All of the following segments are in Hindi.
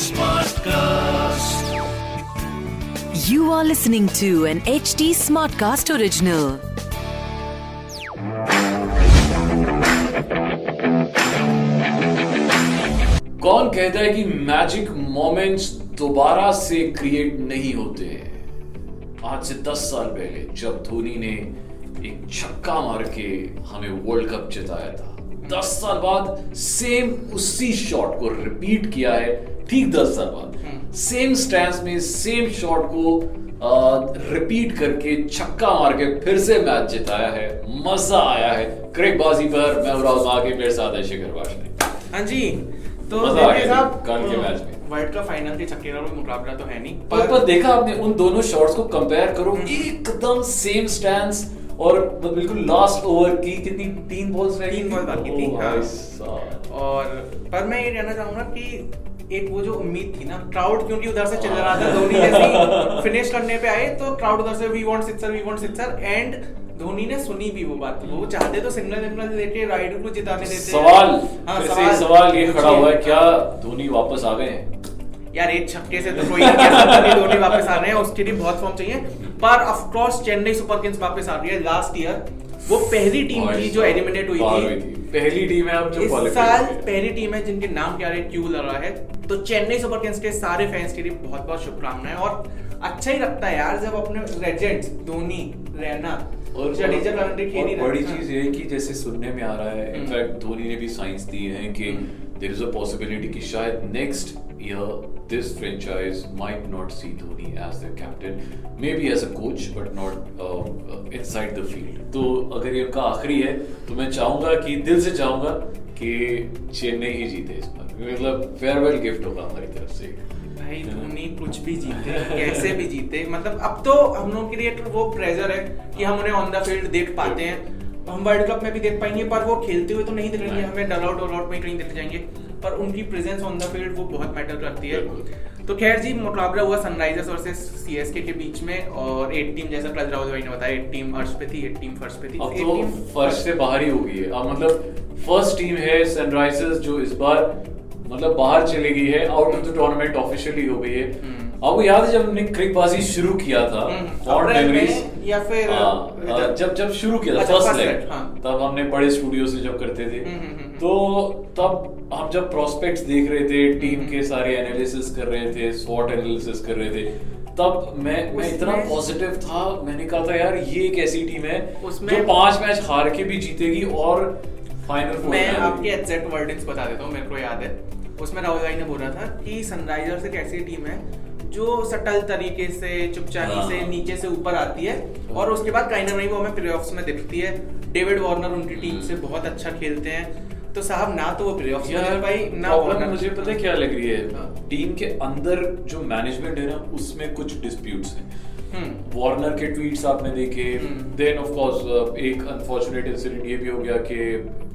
Smartcast. You are listening to an HD Smartcast original. कौन कहता है कि मैजिक मोमेंट्स दोबारा से क्रिएट नहीं होते हैं आज से 10 साल पहले जब धोनी ने एक छक्का मार के हमें वर्ल्ड कप जिताया था 10 साल बाद सेम उसी शॉट को रिपीट किया है ठीक 10 साल बाद। सेम स्टैंड में सेम शॉट को रिपीट करके छक्का मार के फिर से मैच जिताया है। मज़ा आया है। क्रिक बाजी पर मैं उराव के मेरे साथ है शिखर वाशनी हाँ जी तो साहब कल के मैच में। वर्ल्ड कप फाइनल के छक्के का मुकाबला तो है नहीं पर, पर देखा आपने उन दोनों शॉट्स को कंपेयर करो एकदम सेम स्टैंड्स और बिल्कुल लास्ट ओवर की कितनी तीन बॉल्स रह तीन बॉल बाकी थी, हाँ। और पर मैं ये कहना चाहूँगा कि एक वो जो उम्मीद थी ना क्राउड क्योंकि उधर से चल रहा था धोनी जैसे फिनिश करने पे आए तो क्राउड उधर से we want sixer we want sixer and Dhoni ने सुनी भी वो बात। वो चाहते तो सिग्नल सिग्नल देके राइडर को जिताने देते। सवाल हाँ, फिर से सवाल। ये खड़ा हुआ है क्या धोनी वापस आ गए हैं? यार एक छक्के से तो कोई नहीं धोनी वापस आ रहे हैं उसके लिए बहुत फॉर्म चाहिए। पर of course Chennai Super Kings वापस आ रही है लास्ट ईयर वो पहली टीम थी जो एलिमिनेट हुई थी। पहली टीम है अब जो इस साल पहली टीम है जिनके नाम क्या रहे क्यू लग रहा है। तो चेन्नई सुपर किंग्स के सारे फैंस के लिए बहुत बहुत शुभकामनाएँ। और अच्छा ही लगता है यार जब अपने लेजेंड्स धोनी रैना और जडेजा ही बड़ी चीज़ ये है कि जैसे सुनने में आ रहा है हम्म। इनफैक्ट धोनी ने भी साइंस दी है कि देयर इज़ अ पॉसिबिलिटी कि शायद next year this franchise might not see Dhoni as the captain maybe as a coach but not inside the field तो अगर ये उनका आखिरी है तो मैं चाहूँगा कि दिल से चाहूँगा कि चेन्नई ही जीते इस बार। मतलब फेयरवेल गिफ्ट होगा हमारी तरफ़ से। भाई धोनी कुछ भी जीते कैसे भी जीते मतलब अब तो हम लोगों के लिए एक वो प्रेशर है कि हम उन्हें ऑन द फ़ील्ड देख पाते हैं। हम वर्ल्ड कप में भी देख पाएँगे पर वो खेलते हुए तो नहीं दिखेंगे नहीं। हमें डल आउट ऑल आउट में कहीं दिख जाएँगे। पर उनकी प्रेजेंस ऑन द फ़ील्ड वो बहुत मैटर करती है। तो खैर जी मुकाबला हुआ सनराइजर्स और सी एस के बीच में और एक टीम जैसा प्रज राहुल भाई ने बताया एक टीम अर्श पे थी एक टीम फर्श पे थी। अब तो फर्श से बाहर ही हो गई है। अब मतलब फ़र्स्ट टीम है सनराइजर्स जो इस बार मतलब बाहर चली गई है out of the tournament officially हो गई है। हम्म। आपको याद है जब हमने क्रिकबाजी शुरू किया था हम्म, फॉर अप्रैल में मेमोरीज या फिर हाँ, जब जब शुरू किया था अच्छा, फ़र्स्ट लेग हाँ। तब हमने बड़े स्टूडियो से जब करते थे। हम्म, हम्म, हम्म। तो तब हम जब प्रोस्पेक्ट्स देख रहे थे टीम के सारे एनालिसिस कर रहे थे स्वॉट एनालिसिस कर रहे थे। तब मैं मैं इतना पॉजिटिव था मैंने कहा था यार ये एक ऐसी टीम है जो पाँच मैच हार के भी जीतेगी और फाइनल मैं आपके एग्जैक्ट वर्डिंग्स बता देता हूँ मेरे को याद है। उसमें राहुल भाई ने बोला था कि सनराइजर्स एक ऐसी टीम है जो सटल तरीके से चुपचानी हाँ। से नीचे से ऊपर आती है और उसके बाद कहीं ना कहीं वो हमें प्ले में दिखती है डेविड वार्नर उनकी टीम से बहुत अच्छा खेलते हैं तो साहब ना तो वो प्लेऑफ्स में यार चल पाई ना प्रॉब्लम मुझे पता है क्या लग रही है? हाँ। टीम के अंदर जो मैनेजमेंट है ना उसमें कुछ डिस्प्यूट्स हैं। हम्म। वार्नर के ट्वीट्स आपने देखे। हम्म। देन ऑफ़ कोर्स एक अनफॉर्चुनेट इंसिडेंट ये भी हो गया कि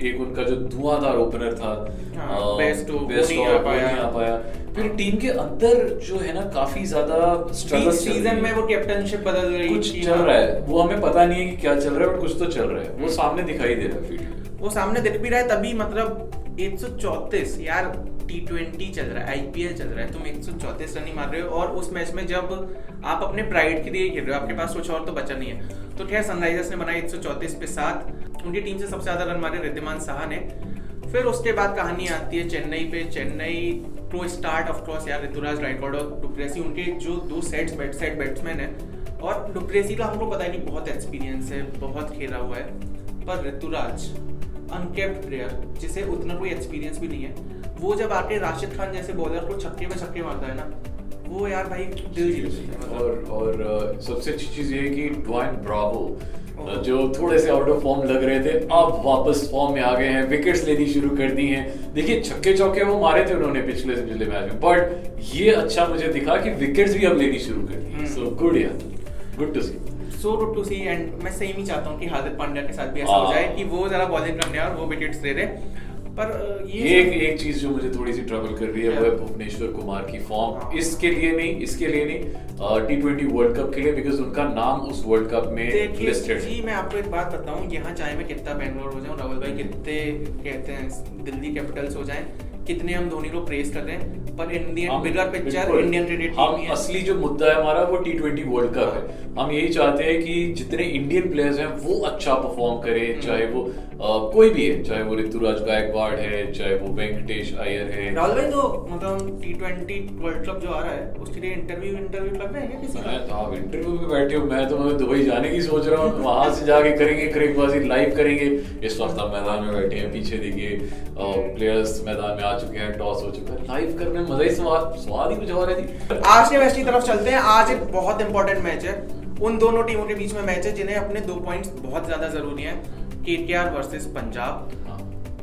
एक उनका जो धुआंधार ओपनर था हाँ, बेस्टो, वो बेस्टो, नहीं आ पाया। नहीं आ पाया। फिर टीम के अंदर जो है ना काफ़ी ज़्यादा स्ट्रगल सीज़न में वो कैप्टनशिप बदल रही कुछ चल रहा है। वो हमें पता नहीं है कि क्या चल रहा है बट कुछ तो चल रहा है। वो हम्म। सामने दिखाई दे रहा है फ़ील्ड वो सामने दिख भी रहा है, तभी मतलब 134 यार टी ट्वेंटी चल रहा है आईपीएल चल रहा है, तुम 134 रन ही मार रहे हो, और उस मैच में जब आप अपने प्राइड के लिए खेल रहे हो, आपके पास कुछ और तो बचा नहीं है। तो खैर सनराइजर्स ने बनाई 134 पे सात, उनकी टीम से सबसे ज़्यादा रन मारे रिद्धिमान साहा ने। फिर उसके बाद कहानी आती है चेन्नई पे, Chennai pro start of course यार, ऋतुराज राइकॉर्ड और डुप्रेसी, उनके जो दो सेट्स बैट सेट बैट्समैन है, और डुप्रेसी का हमको पता है नहीं बहुत एक्सपीरियंस है, बहुत खेला हुआ है, पर ऋतुराज अनकेप्ड प्लेयर जिसे उतना कोई एक्सपीरियंस भी नहीं है वो जब आके राशिद खान जैसे बॉलर को छक्के में छक्के मारता है ना वो यार भाई दिल जीत मतलब। और और सबसे अच्छी चीज़ ये है कि ड्वाइन ब्रावो जो थोड़े से आउट ऑफ़ फॉर्म लग रहे थे अब वापस फॉर्म में आ गए हैं विकेट्स लेनी शुरू कर दी हैं। देखिए छक्के चौके वो मारे थे उन्होंने पिछले पिछले मैच में बट ये अच्छा मुझे दिखा कि विकेट्स भी अब लेनी शुरू कर दी हम्म। सो गुड यार good to see so good to see and मैं सेम ही चाहता हूँ कि हार्दिक पांड्या के साथ भी ऐसा हो हाँ। जाए कि वो जरा बॉलिंग करने और वो विकेट्स दे दे पर ये ये एक एक चीज़ जो मुझे थोड़ी सी ट्रबल कर रही है वो है भुवनेश्वर कुमार की हाँ। फॉर्म इसके लिए नहीं इसके लिए नहीं टी ट्वेंटी वर्ल्ड कप के लिए बिकॉज़ उनका नाम उस वर्ल्ड कप में लिस्टेड जी मैं आपको एक बात बताऊँ यहाँ चाहे मैं कितना बैंगलोर हो जाऊँ राहुल भाई कितने कहते हैं दिल्ली कैपिटल्स हो जाएँ कितने हम धोनी को प्रेस कर रहे हैं पर Indian bigger picture Indian cricket हम है असली जो मुद्दा है हमारा वो टी ट्वेंटी वर्ल्ड कप हाँ। है हम यही चाहते हैं कि जितने इंडियन प्लेयर्स हैं वो अच्छा परफॉर्म करें हम्म। चाहे वो अ, कोई भी है चाहे वो ऋतुराज गायकवाड़ है चाहे वो वेंकटेश अय्यर है। राहुल भाई तो मतलब टी ट्वेंटी वर्ल्ड कप जो आ रहा है उसके लिए इंटरव्यू इंटरव्यू लग रहे हैं किसी मैं का तो आप इंटरव्यू में बैठे हो मैं तो मैं दुबई जाने की सोच रहा हूँ वहाँ से जाके करेंगे क्रिकबाजी लाइव करेंगे। इस वक्त आप मैदान में बैठे हैं पीछे देखिए प्लेयर्स मैदान में आ चुके हैं टॉस हो चुका है। लाइव करने में मज़ा ही स्वाद स्वाद ही कुछ और है जी। आज के मैच की तरफ़ चलते हैं। आज एक बहुत इंपॉर्टेंट मैच है। उन दोनों टीमों के बीच में मैच है जिन्हें अपने दो पॉइंट्स बहुत ज़्यादा ज़रूरी हैं। KKR versus Punjab.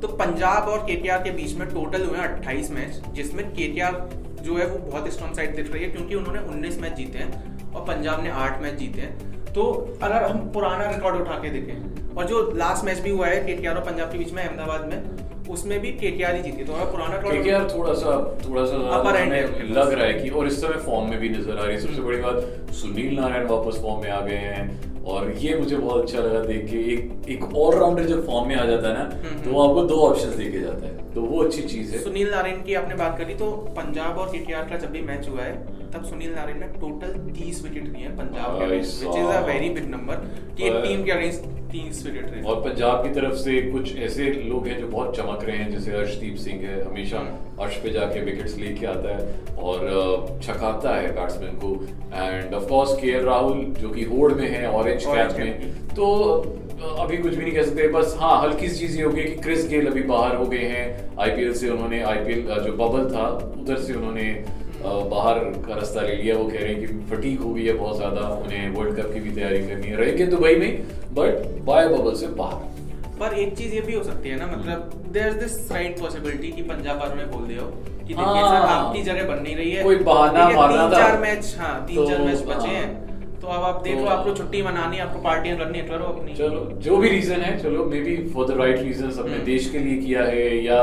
तो पंजाब और केकेआर के बीच में टोटल हुए हैं 28 मैच जिसमें केकेआर जो है वो बहुत स्ट्रॉन्ग साइड दिख रही है क्योंकि उन्होंने 19 मैच जीते हैं और पंजाब ने 8 मैच जीते हैं। तो अगर हम पुराना रिकॉर्ड उठा के देखें और जो लास्ट मैच भी हुआ है केकेआर और पंजाब के बीच में अहमदाबाद में उसमें भी केकेआर ही जीती तो हमें पुराना के केकेआर थोड़ा सा थोड़ा सा अपर एंड लग रहा है कि और इस समय फॉर्म में भी नज़र आ रही है। सबसे बड़ी बात सुनील नारायण वापस फॉर्म में आ गए हैं और ये मुझे बहुत अच्छा लगा देख के। एक एक ऑलराउंडर जब फॉर्म में आ जाता है ना हम्म, तो आपको दो ऑप्शन देखे जाते है। तो वो अच्छी चीज़ है। सुनील नारायण की आपने बात करी तो पंजाब और केकेआर का जब भी मैच हुआ है तब सुनील नारायण ने टोटल 30 विकेट लिए हैं पंजाब के against which is a very big number कि एक टीम के अगेंस्ट 30 विकेट लिए और पंजाब की तरफ़ से कुछ ऐसे लोग हैं जो बहुत चमक रहे हैं जैसे हर्षदीप सिंह है हमेशा हम्म। अर्श पे जाके विकेट्स लेके आता है और छकाता है बैट्समैन को। एंड ऑफ़ कोर्स के राहुल जो कि होड़ में है ऑरेंज कैप में। तो अभी कुछ भी नहीं कह सकते बस हाँ हल्की सी चीज़ ये होगी कि क्रिस गेल अभी बाहर हो गए हैं। आईपीएल से उन्होंने आईपीएल जो बबल था उधर से उन्होंने बाहर का रास्ता ले लिया वो कह रहे हैं कि फटीक हो गई है बहुत ज़्यादा उन्हें वर्ल्ड कप की भी तैयारी करनी है रहेंगे दुबई में बट बाय बबल से बाहर पर एक चीज़ ये भी हो सकती है ना मतलब there is this right possibility कि पंजाब वालों ने बोल दिया हो कि देखिए हाँ। सर आपकी जगह बन नहीं रही है कोई बहाना मारना तीन था। चार मैच हाँ तीन तो, चार मैच बचे हाँ। तो अब आप देखो तो- आपको छुट्टी मनानी है, आपको पार्टियाँ करनी है करो अपनी चलो जो भी रीजन है चलो maybe for the right reason अपने। देश के लिए किया है या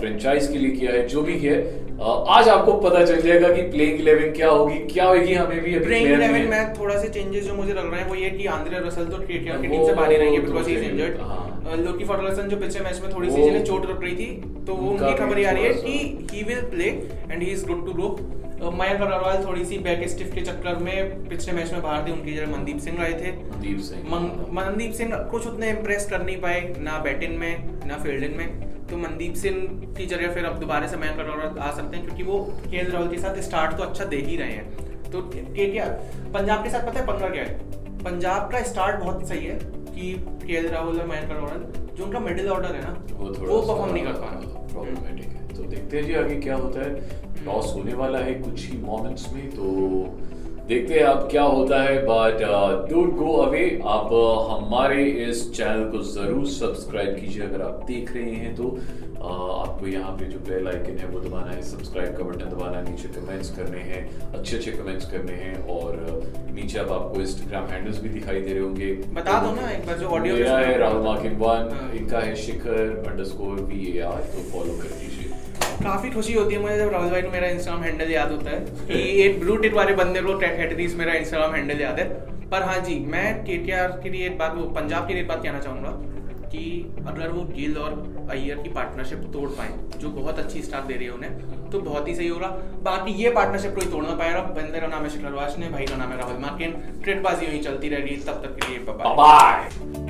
फ्रेंचाइज के लिए किया है जो भी किया है आज आपको पता चल जाएगा कि प्लेइंग इलेवन क्या होगी क्या होगी हमें भी प्लेइंग इलेवन में थोड़ा से चेंजेस जो मुझे लग रहे हैं वो ये कि आंद्रे रसल तो केकेआर की टीम से बाहर ही रहेंगे because he. Is injured. Lockie Ferguson जो पिछले मैच में थोड़ी सी चोट लग रही थी तो वो उनकी खबर आ रही है कि he will play and he is good to go Mayank Agarwal थोड़ी सी बैक स्टिफ के चक्कर में पिछले मैच में बाहर थे उनकी जगह मनदीप सिंह रहे थे। मनदीप सिंह। मनदीप सिंह कुछ उतने इम्प्रेस कर नहीं पाए ना बैटिंग में ना फील्डिंग में। तो मनदीप सिंह की जगह फिर अब दोबारा से मयंक अग्रवाल आ सकते हैं क्योंकि वो के राहुल के साथ स्टार्ट तो अच्छा दे ही रहे हैं। तो के क्या पंजाब के साथ पता है पंगा क्या है? पंजाब का स्टार्ट बहुत सही है कि के राहुल और मयंक अग्रवाल जो उनका मिडिल ऑर्डर है ना वो परफॉर्म नहीं कर पा रहा प्रॉब्लमेटिक है। तो देखते हैं जी आगे क्या होता है। टॉस होने वाला है कुछ ही मोमेंट्स में तो देखते हैं अब क्या होता है। बट डोंट गो अवे आप uh, हमारे इस चैनल को ज़रूर सब्सक्राइब कीजिए अगर आप देख रहे हैं तो। Uh, आपको यहाँ पे जो बेल आइकन है वो दबाना है। सब्सक्राइब का बटन दबाना है। नीचे कमेंट्स करने हैं। अच्छे अच्छे कमेंट्स करने हैं। और uh, नीचे अब आपको इंस्टाग्राम हैंडल्स भी दिखाई दे रहे होंगे। बता दो ना एक बार जो ऑडियो मेरा है राहुल माकिन वन हाँ। इनका है Shikhar underscore V A R तो फॉलो कर दीजिए काफ़ी खुशी होती है मुझे जब राहुल भाई को मेरा इंस्टाग्राम हैंडल याद होता है कि एक ब्लू टिक वाले बंदे को कैटेगरीज मेरा इंस्टाग्राम हैंडल याद है। पर हाँ जी, मैं केटीआर के लिए एक बात वो, पंजाब के लिए एक बात कहना चाहूँगा कि अगर वो गिल और अय्यर की पार्टनरशिप तोड़ पाए, जो बहुत अच्छी स्टार्ट दे रही है उन्हें तो बहुत ही सही होगा। बाकी ये पार्टनरशिप कोई तोड़ ना पाएगा बंदे का नाम है शिखर वाश ने भाई का नाम है राहुल मार्किन ट्रेडबाजी यूँ ही चलती रहेगी, तब तक के लिए bye